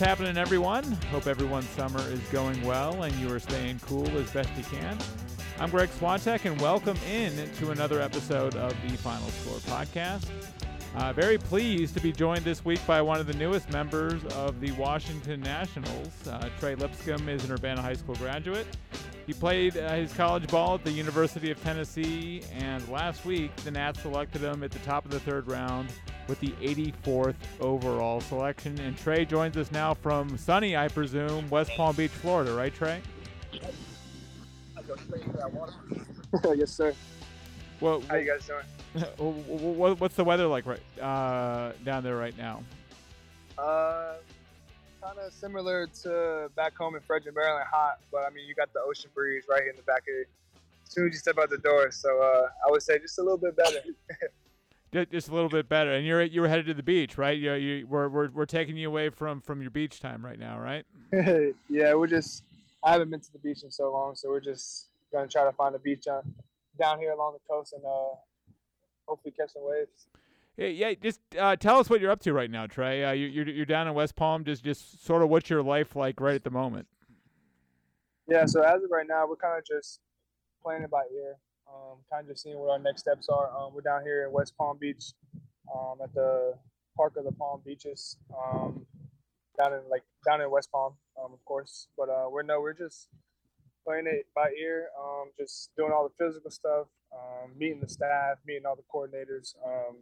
What's happening, everyone? Hope everyone's summer is going well and you are staying cool as best you can. I'm Greg Swatek, and welcome in to another episode of the Final Score podcast. Uh, very pleased to be joined this week by one of the newest members of the Washington Nationals. Uh, Trey Lipscomb is an Urbana High School graduate. He played uh, his college ball at the University of Tennessee, and last week the Nats selected him at the top of the third round with the 84th overall selection. And Trey joins us now from sunny, I presume, West Palm Beach, Florida, right, Trey? yes, sir. Well, How you guys doing? what's the weather like right uh, down there right now? Uh, kind of similar to back home in Frederick, Maryland, hot. But I mean, you got the ocean breeze right here in the back of you. As soon as you step out the door, so uh, I would say just a little bit better. just a little bit better. And you're you were headed to the beach, right? You, you we're, we're we're taking you away from from your beach time right now, right? yeah, we're just. I haven't been to the beach in so long, so we're just gonna try to find a beach on, down here along the coast and uh, hopefully catch some waves. Yeah, yeah. Just uh, tell us what you're up to right now, Trey. Uh, you, you're you're down in West Palm. Just just sort of what's your life like right at the moment? Yeah. So as of right now, we're kind of just playing it by ear. Um, kind of seeing what our next steps are. Um, we're down here in West Palm Beach, um, at the Park of the Palm Beaches, um, down in like down in West Palm, um, of course. But uh, we're no, we're just playing it by ear, um, just doing all the physical stuff, um, meeting the staff, meeting all the coordinators, um,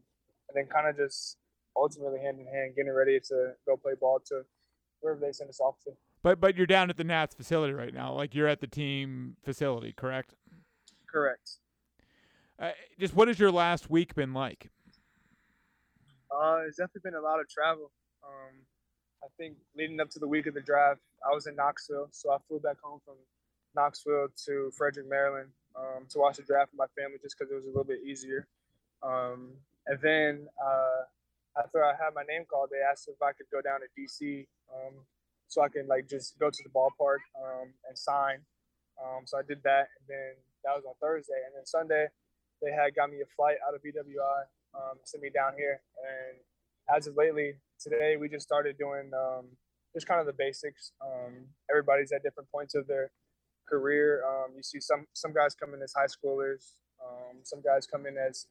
and then kind of just ultimately hand in hand getting ready to go play ball to wherever they send us off to. But but you're down at the Nats facility right now, like you're at the team facility, correct? Correct. Uh, just what has your last week been like? Uh, it's definitely been a lot of travel. Um, I think leading up to the week of the draft, I was in Knoxville, so I flew back home from Knoxville to Frederick, Maryland, um, to watch the draft with my family, just because it was a little bit easier. Um, and then uh, after I had my name called, they asked if I could go down to DC um, so I can like just go to the ballpark um, and sign. Um, so I did that, and then that was on Thursday, and then Sunday they had got me a flight out of BWI, um, sent me down here, and as of lately, today we just started doing um, just kind of the basics. Um, everybody's at different points of their career. Um, you see some some guys come in as high schoolers, um, some guys come in as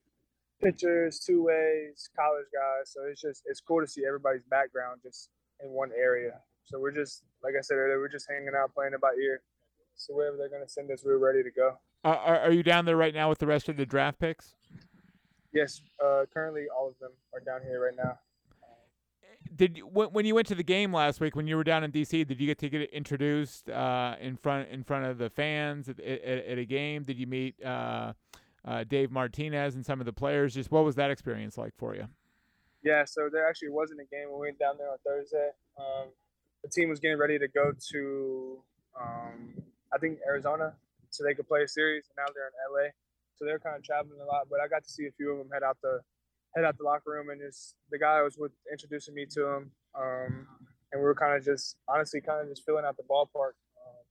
pitchers, two ways, college guys. So it's just it's cool to see everybody's background just in one area. So we're just like I said earlier, we're just hanging out, playing by ear. So wherever they're gonna send us, we're ready to go. Uh, are, are you down there right now with the rest of the draft picks? Yes, uh, currently all of them are down here right now. Did you, when you went to the game last week when you were down in DC? Did you get to get introduced uh, in front in front of the fans at, at, at a game? Did you meet uh, uh, Dave Martinez and some of the players? Just what was that experience like for you? Yeah, so there actually wasn't a game we went down there on Thursday. Um, the team was getting ready to go to, um, I think Arizona, so they could play a series. And now they're in LA, so they're kind of traveling a lot. But I got to see a few of them head out the head out the locker room, and just the guy was with introducing me to him, um, and we were kind of just honestly kind of just filling out the ballpark uh,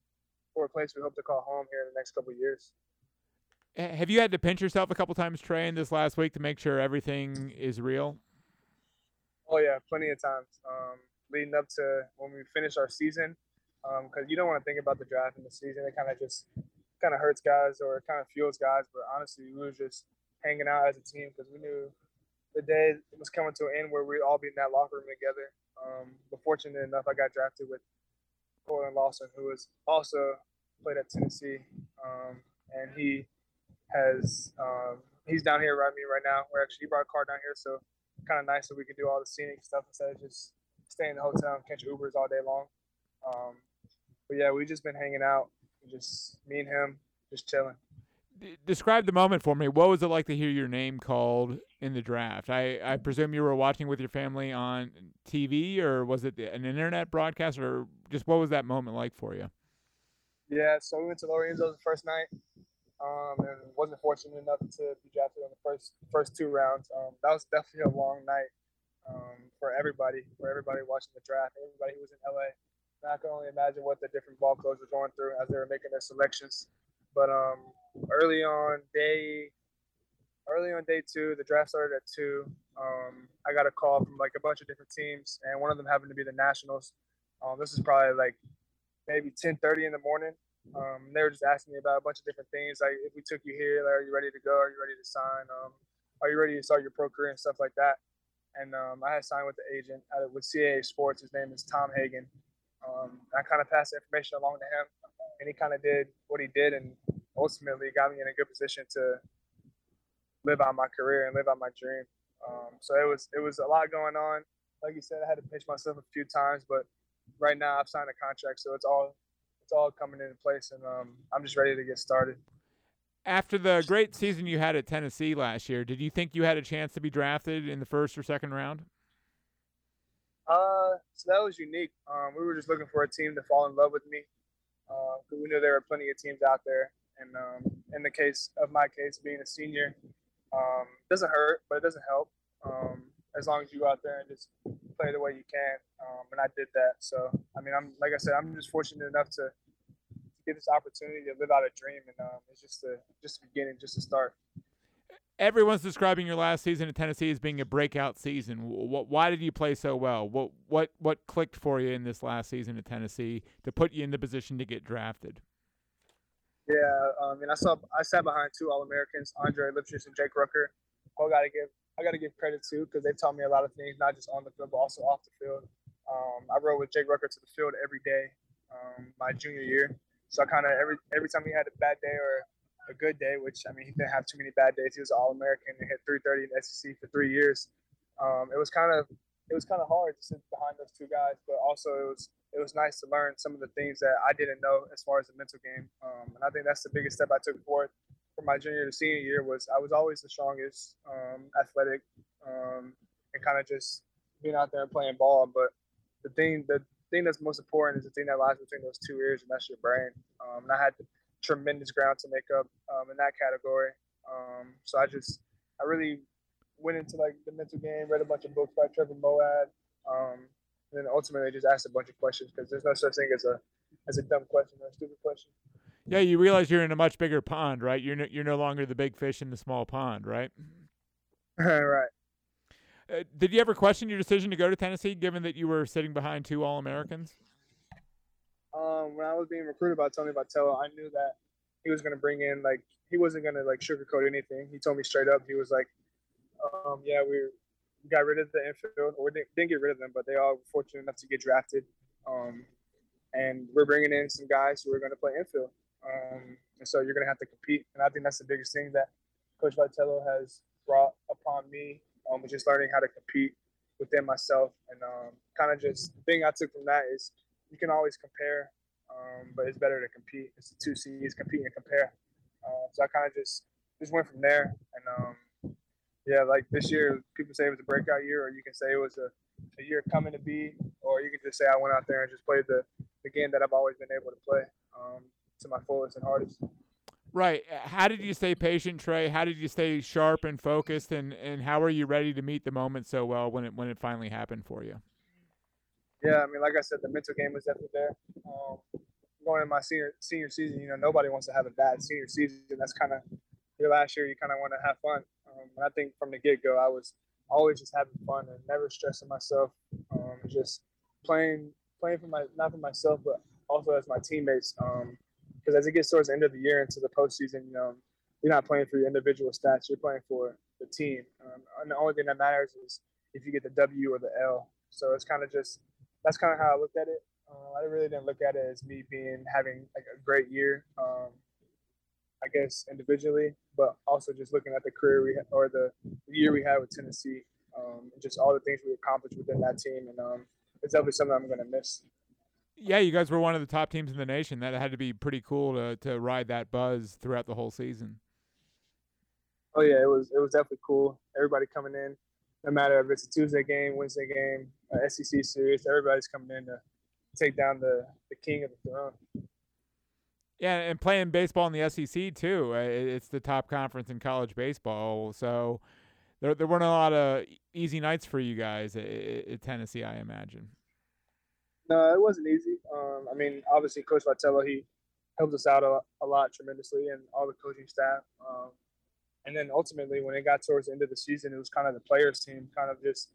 for a place we hope to call home here in the next couple of years. Have you had to pinch yourself a couple times, Trey, in this last week to make sure everything is real? Oh yeah, plenty of times. Um, leading up to when we finish our season, because um, you don't want to think about the draft in the season. It kind of just kind of hurts guys or kind of fuels guys. But honestly, we were just hanging out as a team because we knew the day was coming to an end where we'd all be in that locker room together. Um, but fortunate enough, I got drafted with Cortland Lawson, who has also played at Tennessee, um, and he has um, he's down here around me right now. We're actually he brought a car down here, so kind of nice that we can do all the scenic stuff instead of just staying in the hotel and catch Ubers all day long. Um, but yeah, we've just been hanging out, just me and him, just chilling. Describe the moment for me. What was it like to hear your name called in the draft? I, I presume you were watching with your family on TV, or was it an internet broadcast, or just what was that moment like for you? Yeah, so we went to Lorenzo's the first night, um, and wasn't fortunate enough to be drafted in the first first two rounds. Um, that was definitely a long night um, for everybody, for everybody watching the draft, everybody who was in LA. And I can only imagine what the different ball clubs were going through as they were making their selections. But um, early on day, early on day two, the draft started at two. Um, I got a call from like a bunch of different teams, and one of them happened to be the Nationals. Um, this is probably like maybe 10:30 in the morning. Um, they were just asking me about a bunch of different things, like if we took you here, like, are you ready to go? Are you ready to sign? Um, are you ready to start your pro career and stuff like that? And um, I had signed with the agent with CAA Sports. His name is Tom Hagen. Um, I kind of passed the information along to him, and he kind of did what he did, and ultimately got me in a good position to live out my career and live out my dream. Um, so it was it was a lot going on. Like you said, I had to pinch myself a few times, but right now I've signed a contract, so it's all it's all coming into place, and um, I'm just ready to get started. After the great season you had at Tennessee last year, did you think you had a chance to be drafted in the first or second round? Uh, so that was unique. Um, we were just looking for a team to fall in love with me. Uh, we knew there were plenty of teams out there, and um, in the case of my case, being a senior, um, doesn't hurt, but it doesn't help. Um, as long as you go out there and just play the way you can, um, and I did that. So, I mean, I'm like I said, I'm just fortunate enough to, to get this opportunity to live out a dream, and um, it's just a just a beginning, just a start. Everyone's describing your last season at Tennessee as being a breakout season. Why did you play so well? What what what clicked for you in this last season at Tennessee to put you in the position to get drafted? Yeah, I mean, I saw I sat behind two All Americans, Andre Lipcius and Jake Rucker. I got to give I got to give credit to because they taught me a lot of things, not just on the field but also off the field. Um, I rode with Jake Rucker to the field every day um, my junior year, so I kind of every every time he had a bad day or a good day, which I mean he didn't have too many bad days. He was All American and hit 330 in the SEC for three years. Um, it was kind of it was kind of hard to sit behind those two guys, but also it was it was nice to learn some of the things that I didn't know as far as the mental game. Um, and I think that's the biggest step I took forward from my junior to senior year was I was always the strongest, um, athletic, um, and kind of just being out there and playing ball. But the thing, the thing that's most important is the thing that lies between those two ears, and that's your brain. Um, and I had tremendous ground to make up um, in that category. Um, so I just, I really went into like the mental game, read a bunch of books by Trevor Moawad, um, and then ultimately just asked a bunch of questions because there's no such thing as a as a dumb question or a stupid question. Yeah, you realize you're in a much bigger pond, right? You're no, you're no longer the big fish in the small pond, right? right. Uh, did you ever question your decision to go to Tennessee, given that you were sitting behind two All Americans? Um, when I was being recruited by Tony Vitello, I knew that he was going to bring in like he wasn't going to like sugarcoat anything. He told me straight up. He was like, um, "Yeah, we got rid of the infield, or didn't, didn't get rid of them, but they all were fortunate enough to get drafted. Um, and we're bringing in some guys who are going to play infield. Um, and so you're going to have to compete. And I think that's the biggest thing that Coach Vitello has brought upon me, um, just learning how to compete within myself. And um, kind of just the thing I took from that is you can always compare, um, but it's better to compete. It's the two C's, compete and compare. Uh, so I kind of just just went from there. And um, yeah, like this year, people say it was a breakout year, or you can say it was a, a year coming to be, or you can just say I went out there and just played the, the game that I've always been able to play um, to my fullest and hardest. Right. How did you stay patient, Trey? How did you stay sharp and focused, and, and how are you ready to meet the moment so well when it when it finally happened for you? Yeah, I mean, like I said, the mental game was definitely there. Um, going in my senior senior season, you know, nobody wants to have a bad senior season. That's kind of your last year. You kind of want to have fun. Um, and I think from the get go, I was always just having fun and never stressing myself. Um, just playing playing for my not for myself, but also as my teammates. Because um, as it gets towards the end of the year into the postseason, you know, you're not playing for your individual stats. You're playing for the team. Um, and the only thing that matters is if you get the W or the L. So it's kind of just that's kind of how I looked at it. Uh, I really didn't look at it as me being having like a great year. Um, I guess individually, but also just looking at the career we ha- or the, the year we had with Tennessee, um, and just all the things we accomplished within that team, and um, it's definitely something I'm going to miss. Yeah, you guys were one of the top teams in the nation. That had to be pretty cool to to ride that buzz throughout the whole season. Oh yeah, it was it was definitely cool. Everybody coming in, no matter if it's a Tuesday game, Wednesday game, SEC series, everybody's coming in to take down the the king of the throne. Yeah, and playing baseball in the SEC too. Uh, it's the top conference in college baseball, so there there weren't a lot of easy nights for you guys at, at Tennessee, I imagine. No, it wasn't easy. Um, I mean, obviously, Coach Vitello he helped us out a, a lot tremendously, and all the coaching staff. Um, and then ultimately, when it got towards the end of the season, it was kind of the players' team, kind of just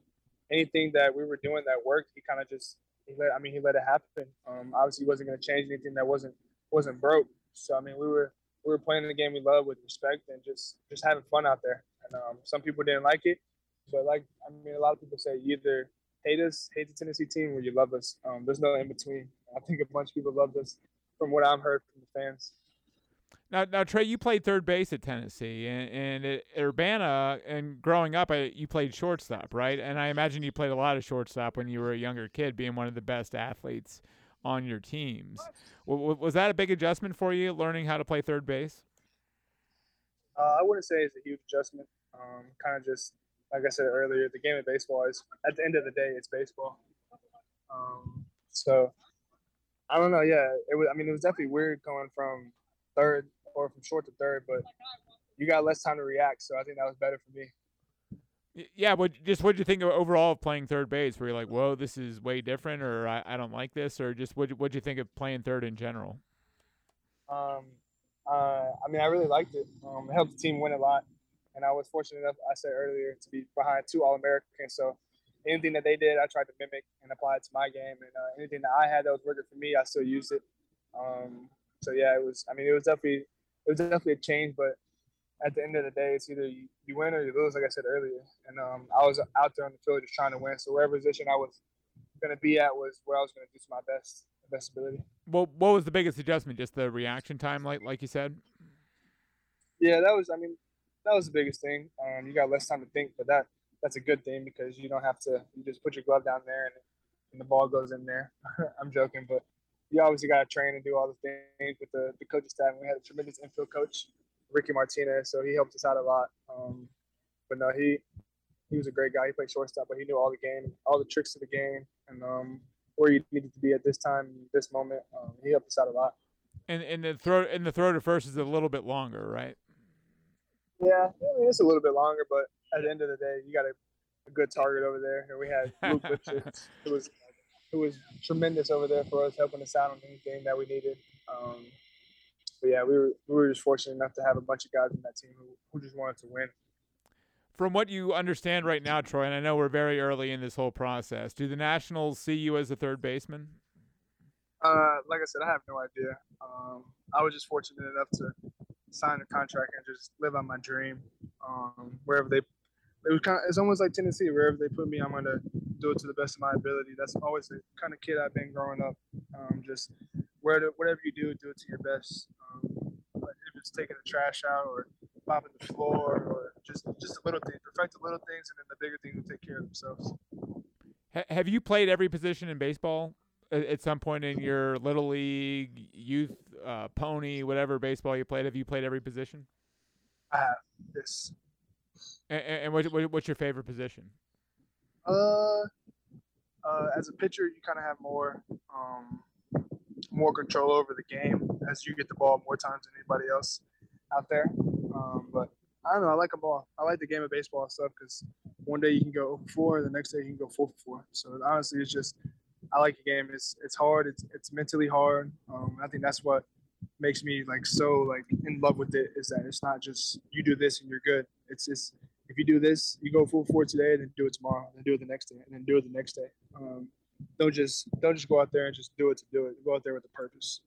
anything that we were doing that worked. He kind of just he let I mean he let it happen. Um, obviously, he wasn't going to change anything that wasn't wasn't broke. So I mean, we were we were playing the game we love with respect and just just having fun out there. And um, some people didn't like it, but like I mean, a lot of people say either hate us, hate the Tennessee team, or you love us. Um, there's no in between. I think a bunch of people loved us, from what I've heard from the fans. Now, now Trey, you played third base at Tennessee, and, and at Urbana, and growing up, I, you played shortstop, right? And I imagine you played a lot of shortstop when you were a younger kid, being one of the best athletes on your teams. Was that a big adjustment for you, learning how to play third base? Uh, I wouldn't say it's a huge adjustment. Um, kind of just like I said earlier, the game of baseball is at the end of the day, it's baseball. Um, so I don't know. Yeah, it was. I mean, it was definitely weird going from third or from short to third, but you got less time to react. So I think that was better for me. Yeah, but just what did you think overall of playing third base? Were you like, "Whoa, this is way different," or "I, I don't like this," or just what what you think of playing third in general? Um, uh, I mean, I really liked it. Um, it helped the team win a lot, and I was fortunate enough, I said earlier, to be behind two All Americans. So anything that they did, I tried to mimic and apply it to my game. And uh, anything that I had that was working for me, I still used it. Um, so yeah, it was. I mean, it was definitely it was definitely a change, but at the end of the day, it's either you, you win or you lose, like I said earlier. And um, I was out there on the field just trying to win. So whatever position I was going to be at was where I was going to do to my best best ability. Well, what was the biggest adjustment? Just the reaction time, like like you said. Yeah, that was. I mean, that was the biggest thing. Um, you got less time to think, but that that's a good thing because you don't have to. You just put your glove down there and, and the ball goes in there. I'm joking, but you obviously got to train and do all the things with the, the coaching staff. We had a tremendous infield coach, Ricky Martinez, so he helped us out a lot. Um, but no, he he was a great guy. He played shortstop, but he knew all the game, all the tricks of the game, and um, where you needed to be at this time, this moment. Um, he helped us out a lot. And and the throw and the throw to first is a little bit longer, right? Yeah, I mean, it's a little bit longer, but at the end of the day, you got a, a good target over there. And we had Luc Lipcius, who was who was tremendous over there for us, helping us out on anything that we needed. Um, but yeah, we were we were just fortunate enough to have a bunch of guys in that team who, who just wanted to win. From what you understand right now, Troy, and I know we're very early in this whole process, do the Nationals see you as a third baseman? Uh, like I said, I have no idea. Um, I was just fortunate enough to sign a contract and just live out my dream. Um, wherever they it was kind of it's almost like Tennessee. Wherever they put me, I'm gonna do it to the best of my ability. That's always the kind of kid I've been growing up. Um, just where whatever you do, do it to your best. Um, if it's taking the trash out or mopping the floor or just just the little things, perfect the little things, and then the bigger things will take care of themselves. Have you played every position in baseball at some point in your little league, youth, uh, pony, whatever baseball you played? Have you played every position? I have. Yes. And, and what, what's your favorite position? Uh, uh, as a pitcher, you kind of have more um, more control over the game as you get the ball more times than anybody else out there. Um, but I don't know. I like them all. I like the game of baseball stuff because one day you can go four, the next day you can go four for four. So honestly, it's just I like the game. It's it's hard. It's it's mentally hard. Um, I think that's what makes me like so like in love with it is that it's not just you do this and you're good. It's just if you do this, you go full forward today, and then do it tomorrow, and then do it the next day, and then do it the next day. Um, don't just don't just go out there and just do it to do it. Go out there with a purpose.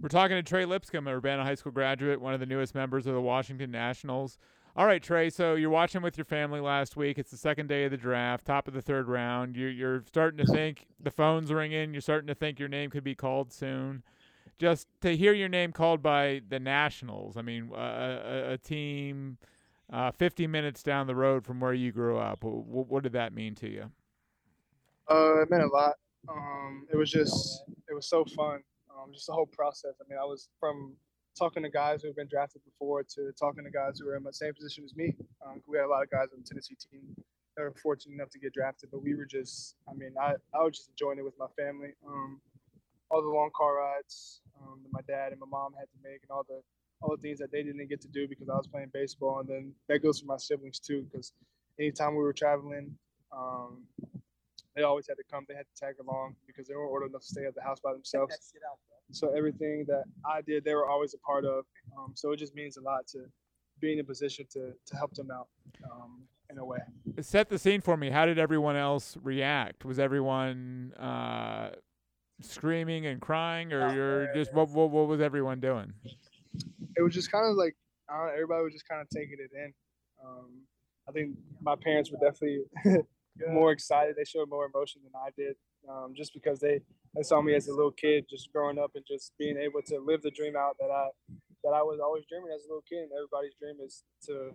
We're talking to Trey Lipscomb, a Urbana High School graduate, one of the newest members of the Washington Nationals. All right, Trey. So you're watching with your family last week. It's the second day of the draft, top of the third round. You're, you're starting to think the phone's ringing. You're starting to think your name could be called soon. Just to hear your name called by the Nationals. I mean, uh, a, a, team uh, 50 minutes down the road from where you grew up. What, what did that mean to you? Uh, it meant a lot. Um, it was just, it was so fun. Um, just the whole process. I mean, I was from talking to guys who have been drafted before to talking to guys who are in the same position as me. Um, we had a lot of guys on the Tennessee team that were fortunate enough to get drafted, but we were just, I mean, I, I was just enjoying it with my family. Um, all the long car rides um, that my dad and my mom had to make, and all the all the things that they didn't get to do because I was playing baseball. And then that goes for my siblings too, because anytime we were traveling, um, they always had to come. They had to tag along because they weren't old enough to stay at the house by themselves. So everything that I did, they were always a part of. Um, so it just means a lot to be in a position to to help them out um, in a way. Set the scene for me. How did everyone else react? Was everyone uh, screaming and crying, or Oh, you're yeah, just yeah. what, what what was everyone doing? It was just kind of like I know, everybody was just kind of taking it in. Um, I think my parents were definitely more excited. They showed more emotion than I did, um, just because they, they saw me as a little kid, just growing up and just being able to live the dream out that I that I was always dreaming as a little kid. And everybody's dream is to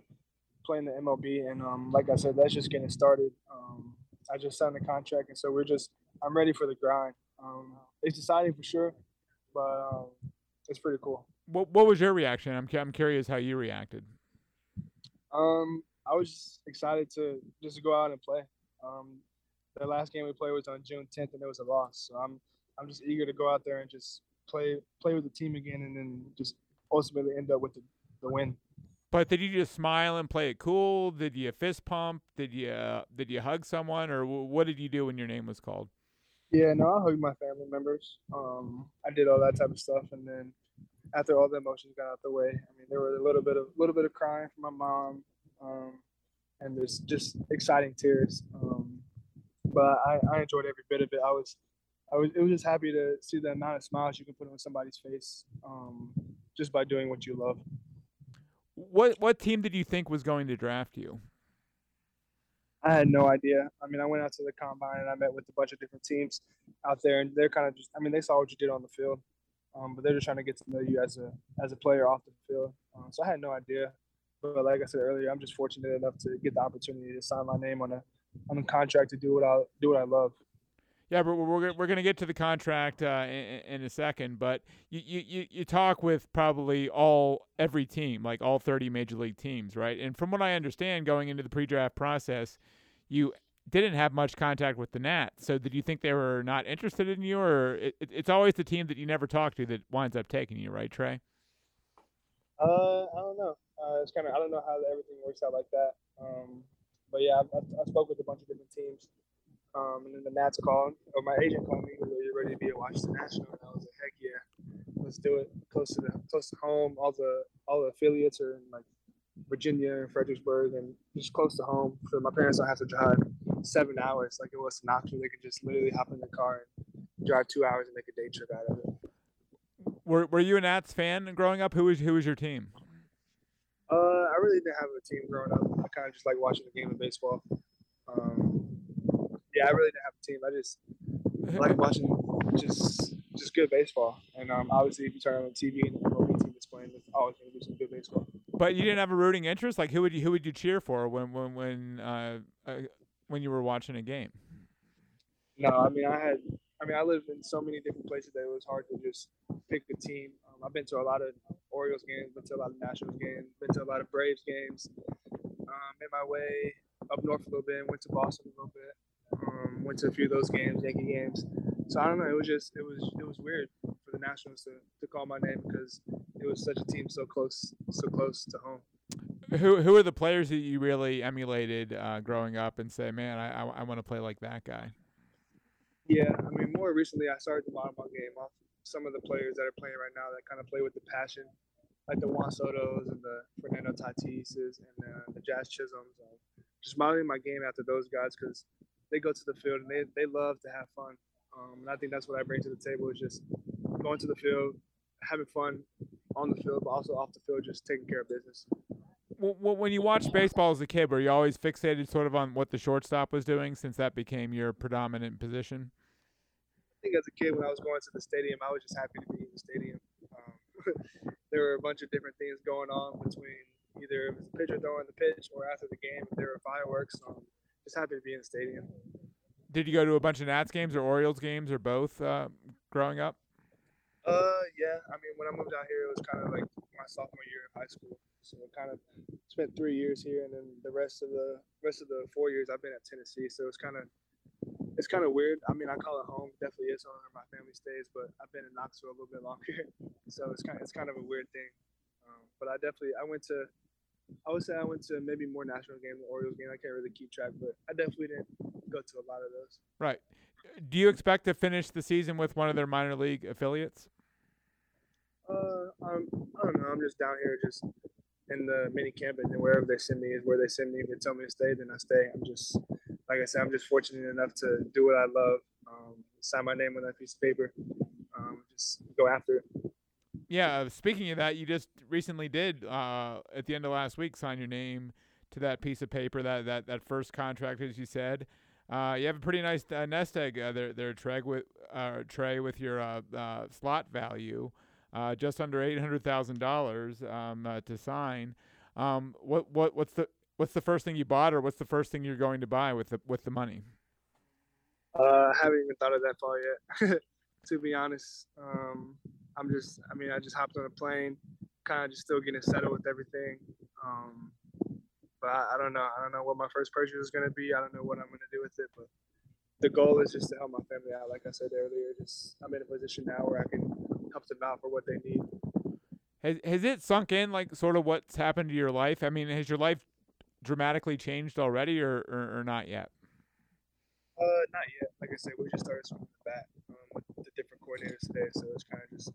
play in the MLB. And um, like I said, that's just getting started. Um, I just signed the contract, and so we're just I'm ready for the grind. Um, it's exciting for sure, but um, it's pretty cool. What what was your reaction? I'm I'm curious how you reacted. Um, I was excited to just to go out and play. Um, the last game we played was on June 10th, and it was a loss. So I'm I'm just eager to go out there and just play play with the team again, and then just ultimately end up with the, the win. But did you just smile and play it cool? Did you fist pump? Did you uh, did you hug someone, or wh- what did you do when your name was called? Yeah, no, I hugged my family members. Um, I did all that type of stuff, and then after all the emotions got out the way, I mean, there was a little bit of little bit of crying from my mom, um, and there's just exciting tears. Um, but I, I enjoyed every bit of it. I was, I was, it was just happy to see the amount of smiles you can put on somebody's face, um, just by doing what you love. What what team did you think was going to draft you? I had no idea. I mean, I went out to the combine and I met with a bunch of different teams out there, and they're kind of just. I mean, they saw what you did on the field, um, but they're just trying to get to know you as a as a player off the field. Um, so I had no idea. But like I said earlier, I'm just fortunate enough to get the opportunity to sign my name on a on a contract to do what I do what I love. Yeah, but we're we're, going to get to the contract uh, in, in a second. But you, you, you- you talk with probably all every team, like all 30 major league teams, right? And from what I understand, going into the pre-draft process, you didn't have much contact with the Nats. So did you think they were not interested in you, or it, it- it's always the team that you never talk to that winds up taking you, right, Trey? Uh, I don't know. Uh, it's kind of I don't know how everything works out like that. Um, but yeah, I, I, spoke with a bunch of different teams, um, and then the Nats called, or my agent called me. Are you ready to be a Washington National? And I was like, heck yeah, let's do it. Close to the close to home. All the all the affiliates are in like Virginia and Fredericksburg, and just close to home. So my parents don't have to drive seven hours like it was to Knoxville. They can just literally hop in the car and drive two hours and make a day trip out of it. Were Were you an Nats fan growing up? Who was Who was your team? Uh, I really didn't have a team growing up. I kind of just like watching the game of baseball. Um, yeah, I really didn't have a team. I just like watching just just good baseball. And um, obviously, if you turn on the TV and the MLB team is playing, it's always going to be some good baseball. But you didn't have a rooting interest. Like who would you Who would you cheer for when when when uh, uh when you were watching a game? No, I mean, I had, I mean, I lived in so many different places that it was hard to just pick a team. Um, I've been to a lot of Orioles games, been to a lot of Nationals games, been to a lot of Braves games. Um, made my way up north a little bit, went to Boston a little bit, um, went to a few of those games, Yankee games. So I don't know. It was just, it was, it was weird for the Nationals to, to call my name because it was such a team so close, so close to home. Who Who are the players that you really emulated uh, growing up and say, man, I I, I want to play like that guy? Yeah, I mean, more recently, I started to model my game off some of the players that are playing right now that kind of play with the passion, like the Juan Soto's and the Fernando Tatises and uh, the Jazz Chisholms. Um, just modeling my game after those guys because they go to the field and they, they love to have fun. Um, and I think that's what I bring to the table is just going to the field, having fun on the field, but also off the field, just taking care of business. Well, when you watched baseball as a kid, were you always fixated sort of on what the shortstop was doing, since that became your predominant position? I think as a kid, when I was going to the stadium, I was just happy to be in the stadium. Um, there were a bunch of different things going on between either it was the pitcher throwing the pitch or after the game. If there were fireworks, um, just happy to be in the stadium. Did you go to a bunch of Nats games or Orioles games or both uh, growing up? Uh, yeah. I mean, when I moved out here, it was kind of like my sophomore year of high school. So I kind of spent three years here, and then the rest of the rest of the four years I've been at Tennessee. So it's kind of it's kind of weird. I mean, I call it home. Definitely is home where my family stays, but I've been in Knoxville a little bit longer, so it's kind of it's kind of a weird thing. Um, but I definitely I went to I would say I went to maybe more national game than Orioles game. I can't really keep track, but I definitely didn't go to a lot of those. Right. Do you expect to finish the season with one of their minor league affiliates? Uh, um, I don't know. I'm just down here, just in the mini camp, and wherever they send me is where they send me. If they tell me to stay, then I stay. I'm just, like I said, I'm just fortunate enough to do what I love. Um, sign my name on that piece of paper. Um, just go after it. Yeah. Speaking of that, you just recently did uh, at the end of last week sign your name to that piece of paper that that that first contract, as you said. Uh, you have a pretty nice uh, nest egg uh, there, there, Trey, with uh, Trey, with your uh, uh, slot value, uh, just under eight hundred thousand dollars um, uh, to sign. Um, what what what's the what's the first thing you bought, or what's the first thing you're going to buy with the with the money? Uh, I haven't even thought of that far yet, to be honest. Um, I'm just, I mean, I just hopped on a plane, kind of just still getting settled with everything. Um, but I, I, don't know. I don't know what my first purchase is going to be. I don't know what I'm going to do with it. But the goal is just to help my family out. Like I said earlier, just I'm in a position now where I can help them out for what they need. Has has it sunk in like sort of what's happened to your life? I mean, has your life dramatically changed already, or or, or not yet? Uh, not yet. Like I said, we just started from the bat um, with the different coordinators today, so it's kind of just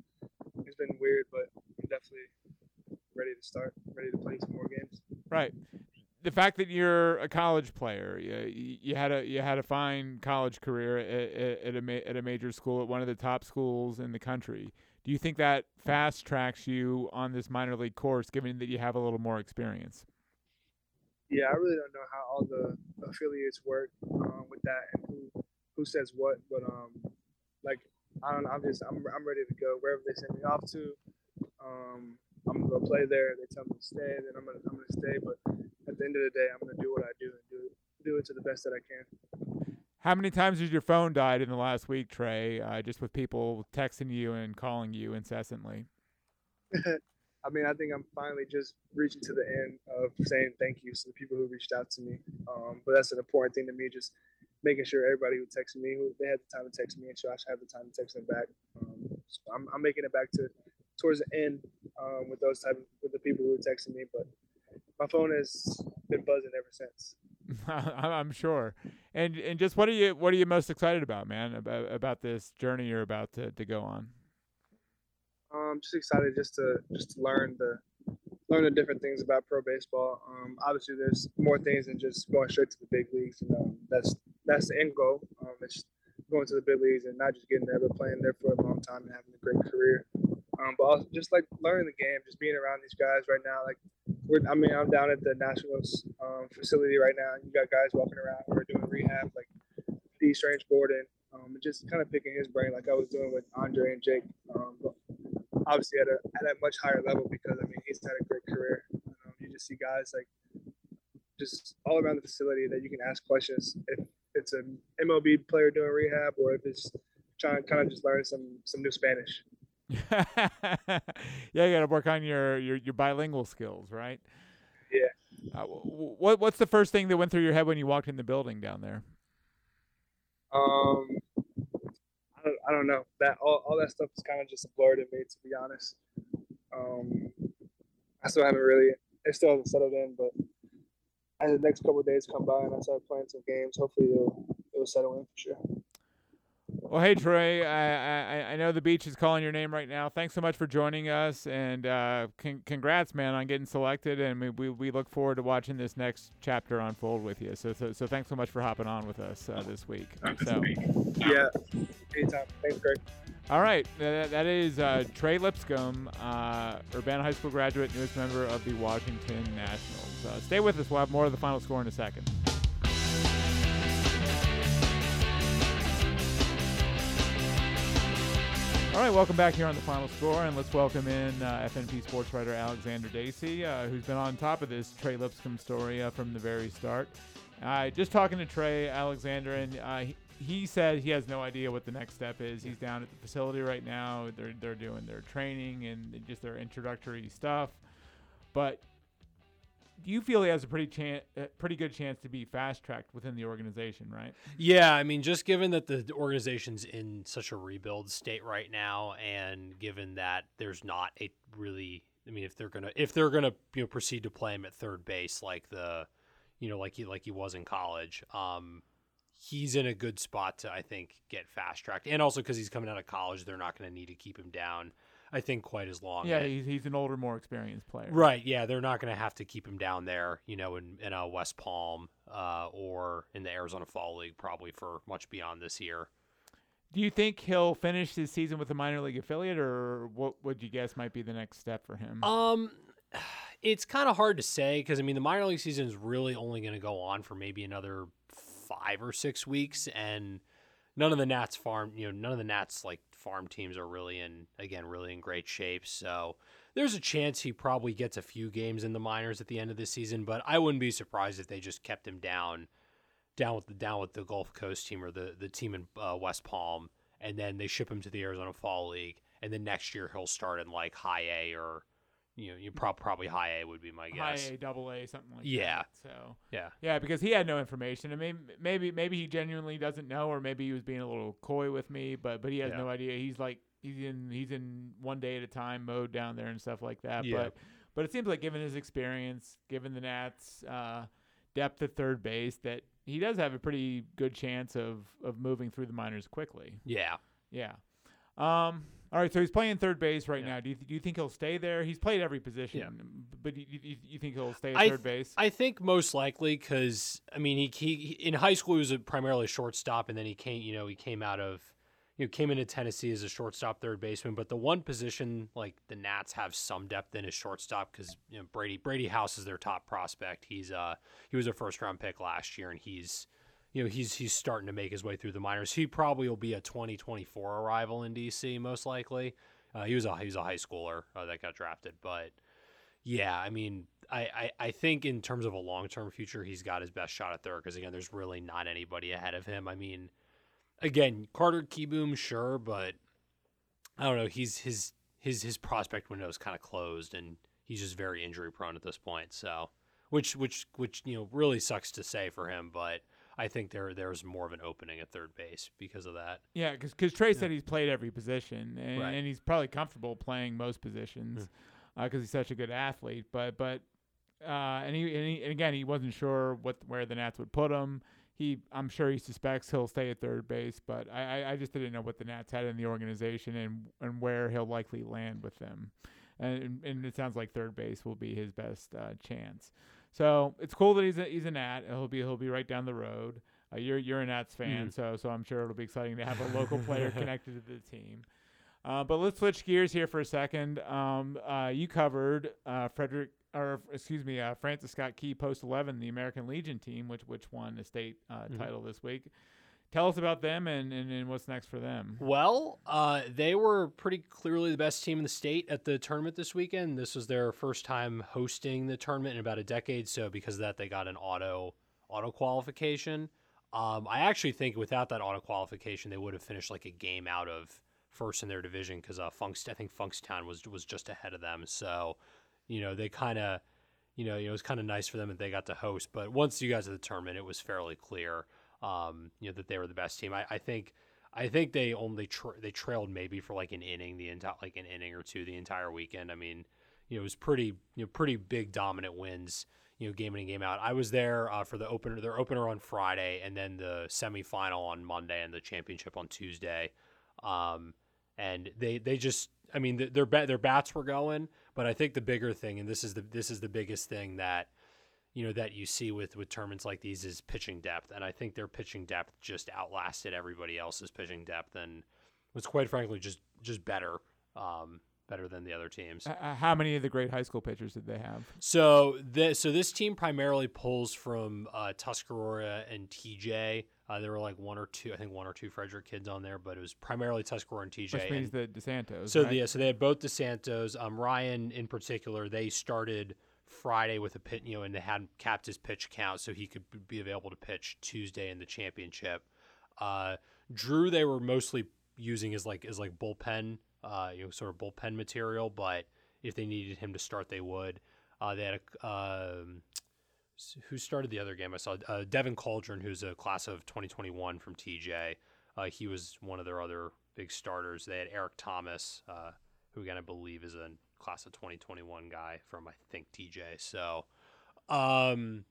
it's been weird, but I'm definitely ready to start, ready to play some more games. Right. The fact that you're a college player, you, you had a you had a fine college career at, at, a ma- at a major school at one of the top schools in the country. Do you think that fast tracks you on this minor league course, given that you have a little more experience? Yeah, I really don't know how all the affiliates work um, with that and who who says what, but um, like I don't. I'm just I'm I'm ready to go wherever they send me off to. Um, I'm gonna go play there. They tell me to stay, then I'm gonna I'm gonna stay. But at the end of the day, I'm gonna do what I do and do do it to the best that I can. How many times has your phone died in the last week, Trey? Uh, just with people texting you and calling you incessantly. I mean, I think I'm finally just reaching to the end of saying thank you to the people who reached out to me. Um, but that's an important thing to me, just making sure everybody who texted me, who they had the time to text me, and so I should have the time to text them back. Um, so I'm, I'm making it back to towards the end um, with those type of, with the people who texted me, but my phone has been buzzing ever since. I'm sure. And and just what are you what are you most excited about, man? About about this journey you're about to, to go on? I'm just excited just to just to learn the learn the different things about pro baseball. Um, obviously, there's more things than just going straight to the big leagues. You know, that's that's the end goal. Um, it's going to the big leagues and not just getting there, but playing there for a long time and having a great career. Um, but also just like learning the game, just being around these guys right now. Like, I mean, I'm down at the Nationals um, facility right now. You got guys walking around who are doing rehab, like Dee Strange-Gordon, um, just kind of picking his brain, like I was doing with Andre and Jake. Um, obviously at a at a much higher level because I mean he's had a great career. Um, you just see guys like just all around the facility that you can ask questions if it's an MLB player doing rehab or if it's trying to kind of just learn some some new Spanish. yeah, you got to work on your, your your bilingual skills, right? Yeah. Uh, what what's the first thing that went through your head when you walked in the building down there? Um, I don't, I don't know. That all, all that stuff is kind of just a blur to me, to be honest. Um, I still haven't really. It still hasn't settled in, but as the next couple days come by and I start playing some games, hopefully it'll it'll settle in for sure. Well, hey Trey, I, I, I know the beach is calling your name right now. Thanks so much for joining us, and uh, con- congrats, man, on getting selected. And we, we, we look forward to watching this next chapter unfold with you. So so, so thanks so much for hopping on with us uh, this week. So yeah, anytime. Thanks, Greg. All right, that, that is uh, Trey Lipscomb, uh, Urbana High School graduate, newest member of the Washington Nationals. Uh, stay with us. We'll have more of the final score in a second. All right, welcome back here on the final score, and let's welcome in uh, FNP sports writer Alexander Dacy, uh, who's been on top of this Trey Lipscomb story uh, from the very start. Uh, just talking to Trey Alexander, and uh, he, he said he has no idea what the next step is. He's down at the facility right now. They're they're doing their training and just their introductory stuff, but you feel he has a pretty chance, pretty good chance to be fast tracked within the organization, right? Yeah, I mean, just given that the organization's in such a rebuild state right now, and given that there's not a really, I mean, if they're gonna if they're gonna you know proceed to play him at third base like the, you know, like he like he was in college, um, he's in a good spot to I think get fast tracked, and also because he's coming out of college, they're not to need to keep him down. I think quite as long. Yeah, he's, he's an older, more experienced player. Right. Yeah, they're not going to have to keep him down there, you know, in in a West Palm uh, or in the Arizona Fall League probably for much beyond this year. Do you think he'll finish his season with a minor league affiliate, or what would you guess might be the next step for him? Um, it's kind of hard to say because I mean the minor league season is really only going to go on for maybe another five or six weeks, and none of the Nats farm, you know, none of the Nats like farm teams are really in again really in great shape. So there's a chance he probably gets a few games in the minors at the end of the season, but I wouldn't be surprised if they just kept him down down with the down with the Gulf Coast team or the the team in uh, West Palm, and then they ship him to the Arizona Fall League, and then next year he'll start in like High A or you know you pro- probably High A would be my guess. High A, double A, something like Yeah. that. Yeah. So Yeah, yeah, because he had no information. I mean, maybe maybe he genuinely doesn't know, or maybe he was being a little coy with me. But but he has Yeah. no idea. He's like he's in he's in one day at a time mode down there and stuff like that. Yeah. But but it seems like given his experience, given the Nats' uh, depth at third base, that he does have a pretty good chance of of moving through the minors quickly. yeah. Yeah. Um. All right. So he's playing third base right Yeah. now. Do you, do you think he'll stay there? He's played every position. Yeah. But you, you, you think he'll stay at I third base? I think most likely because I mean he, he in high school he was a primarily a shortstop and then he came you know he came out of you know came into Tennessee as a shortstop third baseman but the one position like the Nats have some depth in is shortstop because you know Brady Brady House is their top prospect he's uh he was a first round pick last year and he's you know he's he's starting to make his way through the minors he probably will be a 2024 arrival in DC most likely uh, he was a he was a high schooler uh, that got drafted but yeah, I mean, I, I, I think in terms of a long term future, he's got his best shot at third because again, there's really not anybody ahead of him. I mean, again, Carter Kieboom, sure, but I don't know. He's his his his prospect window is kind of closed, and he's just very injury prone at this point. So, which which which you know really sucks to say for him, but I think there there's more of an opening at third base because of that. Yeah, because Trey said he's played every position, and, Right. and he's probably comfortable playing most positions because he's such a good athlete. But but uh, and he, and he and again he wasn't sure what where the Nats would put him. He I'm sure he suspects he'll stay at third base, but I, I, I just didn't know what the Nats had in the organization and and where he'll likely land with them. And and it sounds like third base will be his best uh, chance. So it's cool that he's a, he's a Nat. He'll be he'll be right down the road. Uh, you're you're a Nats fan, so so I'm sure it'll be exciting to have a local player connected to the team. Uh, but let's switch gears here for a second. Um, uh, you covered uh, Frederick, or excuse me, uh, Francis Scott Key Post 11, the American Legion team, which which won the state uh, Mhm. title this week. Tell us about them and, and, and what's next for them. Well, uh, they were pretty clearly the best team in the state at the tournament this weekend. This was their first time hosting the tournament in about a decade, so because of that, they got an auto auto qualification. Um, I actually think without that auto qualification, they would have finished like a game out of first in their division because uh, I think Funkstown was was just ahead of them. So, you know, they kind of, you know, it was kind of nice for them that they got to host. But once you guys at the tournament, it was fairly clear, um, you know, that they were the best team. I, I think. I think they only tra- they trailed maybe for like an inning the entire like an inning or two the entire weekend. I mean, you know, it was pretty you know pretty big dominant wins. You know, game in and game out. I was there uh, for the opener, their opener on Friday, and then the semifinal on Monday, and the championship on Tuesday. Um, and they they just, I mean, th- their their bats were going, but I think the bigger thing, and this is the this is the biggest thing that you know that you see with with tournaments like these is pitching depth, and I think their pitching depth just outlasted everybody else's pitching depth, and was quite frankly just just better, um, better than the other teams. Uh, how many of the great high school pitchers did they have? So this so this team primarily pulls from uh, Tuscarora and TJ. Uh, there were like one or two, I think one or two Frederick kids on there, but it was primarily Tuscarora and TJ. Which means and- the DeSantos. so right? the, so they had both DeSantos. Um, Ryan in particular, they started Friday with a pit, you know, and they had capped his pitch count so he could be available to pitch Tuesday in the championship. Uh, Drew, they were mostly using as like as like bullpen, uh, you know, sort of bullpen material. But if they needed him to start, they would. Uh, they had a um, who started the other game? I saw uh, Devin Cauldron, who's a class of 2021 from TJ. Uh, he was one of their other big starters. They had Eric Thomas, uh, who again I believe is a class of 2021 guy from I think TJ. So, um,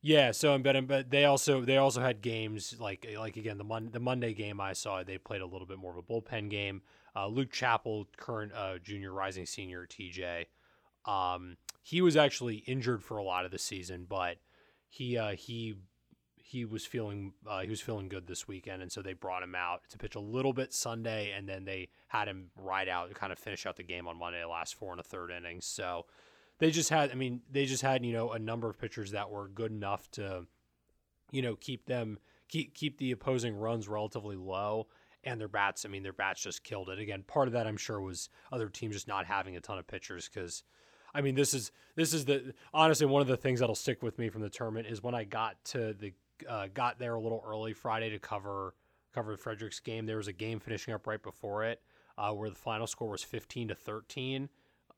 yeah. So but but they also they also had games like like again the Mon- the Monday game I saw they played a little bit more of a bullpen game. Uh, Luke Chappell, current uh, junior rising senior TJ. Um, he was actually injured for a lot of the season, but he uh, he he was feeling uh, he was feeling good this weekend, and so they brought him out to pitch a little bit Sunday, and then they had him ride out to kind of finish out the game on Monday, the last four and a third innings. So they just had, I mean, they just had you know a number of pitchers that were good enough to, you know, keep them keep keep the opposing runs relatively low. And their bats, I mean, their bats just killed it. Again, part of that I'm sure was other teams just not having a ton of pitchers because I mean, this is this is the honestly one of the things that'll stick with me from the tournament is when I got to the uh, got there a little early Friday to cover cover Frederick's game. There was a game finishing up right before it uh, where the final score was 15 to 13.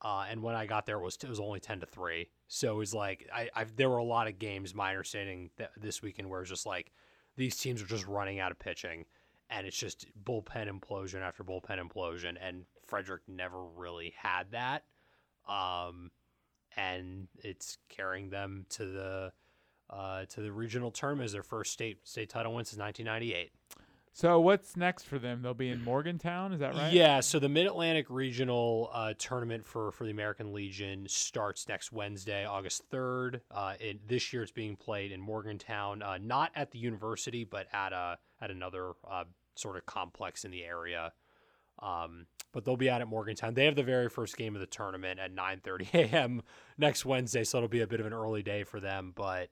Uh, and when I got there, it was it was only ten to three. So it was like I I've, there were a lot of games. My understanding that this weekend where it's just like these teams are just running out of pitching, and it's just bullpen implosion after bullpen implosion. And Frederick never really had that, um, and it's carrying them to the uh, to the regional tournament as their first state state title win since 1998. So what's next for them? They'll be in Morgantown, is that right? Yeah. So the Mid Atlantic Regional uh, Tournament for for the American Legion starts next Wednesday, August third. Uh, it, this year, it's being played in Morgantown, uh, not at the university, but at a at another uh, sort of complex in the area. Um, but they'll be out at Morgantown. They have the very first game of the tournament at 9:30 a.m. next Wednesday, so it'll be a bit of an early day for them. But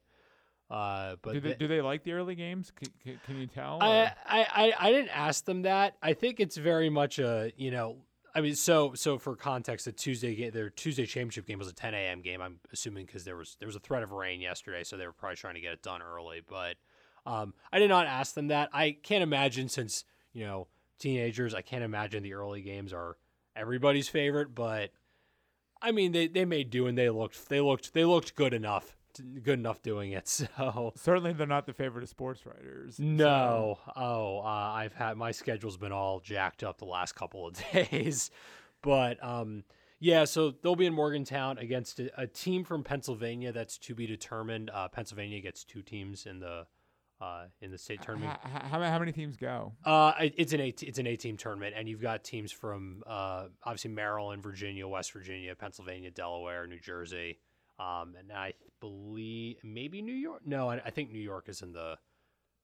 uh, but do they, the- do they like the early games? C- c- can you tell? I, I, I I didn't ask them that. I think it's very much a you know. I mean, so so for context, the Tuesday game, their Tuesday championship game was a 10 a.m. game. I'm assuming because there was there was a threat of rain yesterday, so they were probably trying to get it done early. But um, I did not ask them that. I can't imagine since you know teenagers. I can't imagine the early games are everybody's favorite. But I mean, they they made do and they looked they looked they looked good enough good enough doing it. So Certainly, they're not the favorite of sports writers. so- no. Oh, uh, I've had my schedule's been all jacked up the last couple of days, but um, yeah. So they'll be in Morgantown against a, a team from Pennsylvania. That's to be determined. Uh, Pennsylvania gets two teams in the uh, in the state tournament. h- how, how many teams go? Uh, it- it's an eight. It's an eight-team tournament, and you've got teams from uh, obviously Maryland, Virginia, West Virginia, Pennsylvania, Delaware, New Jersey, um, and I believe maybe New York. No, I, I think New York is in the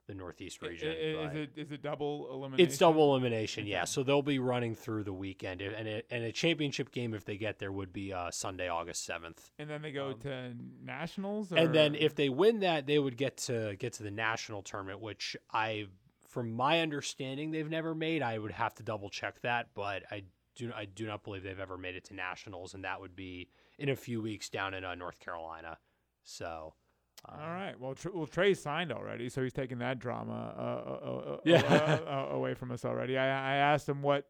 the Northeast region. i- Is it is it double elimination? it's double elimination, yeah. So they'll be running through the weekend, and a, and a championship game if they get there would be uh, Sunday, August seventh. And then they go um, to nationals. And then if they win that, they would get to get to the national tournament, which I, from my understanding, they've never made. I would have to double check that, but I do I do not believe they've ever made it to nationals, and that would be in a few weeks down in uh, North Carolina. So. um, All right. Well, Tr- well, Trey signed already, so he's taking that drama uh, uh, uh, uh, Yeah. uh, away from us already. I, I asked him what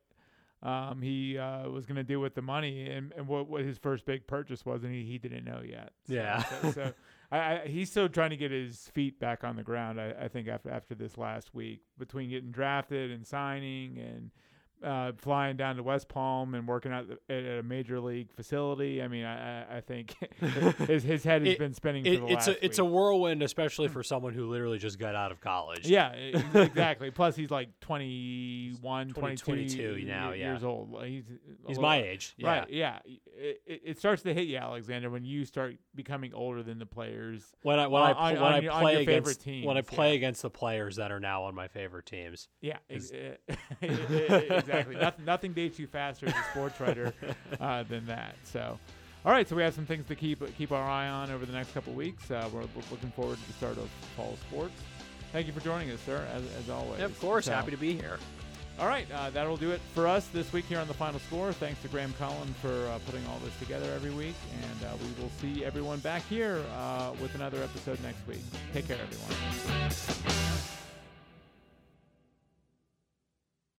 um, he uh, was going to do with the money and, and what, what his first big purchase was, and he, he didn't know yet. So, Yeah. So, so I, I, he's still trying to get his feet back on the ground. I, I think after after this last week, between getting drafted and signing and uh, flying down to West Palm and working out the- at a major league facility. I mean, I, I- think his his head has It- been spinning It, for the it's a it's a whirlwind, especially for someone who literally just got out of college. Yeah, exactly. Plus, he's like 21, 20, 22 22 now, yeah. years old. He's, he's little- my age. Yeah. Right, yeah. It, it, starts to hit you, Alexander, when you start becoming older than the players. When I when On- I when on I play against when I play yeah. against the players that are now on my favorite teams. Yeah, exactly. nothing, nothing dates you faster as a sports writer uh, than that. So, all right. So we have some things to keep keep our eye on over the next couple weeks. Uh, we're, looking forward to the start of fall sports. Thank you for joining us, sir, as, as always. Yeah, of course, So- happy to be here. All right, uh, that'll do it for us this week here on the Final Score. Thanks to Graham Cullen for uh, putting all this together every week, and uh, we will see everyone back here uh, with another episode next week. Take care, everyone.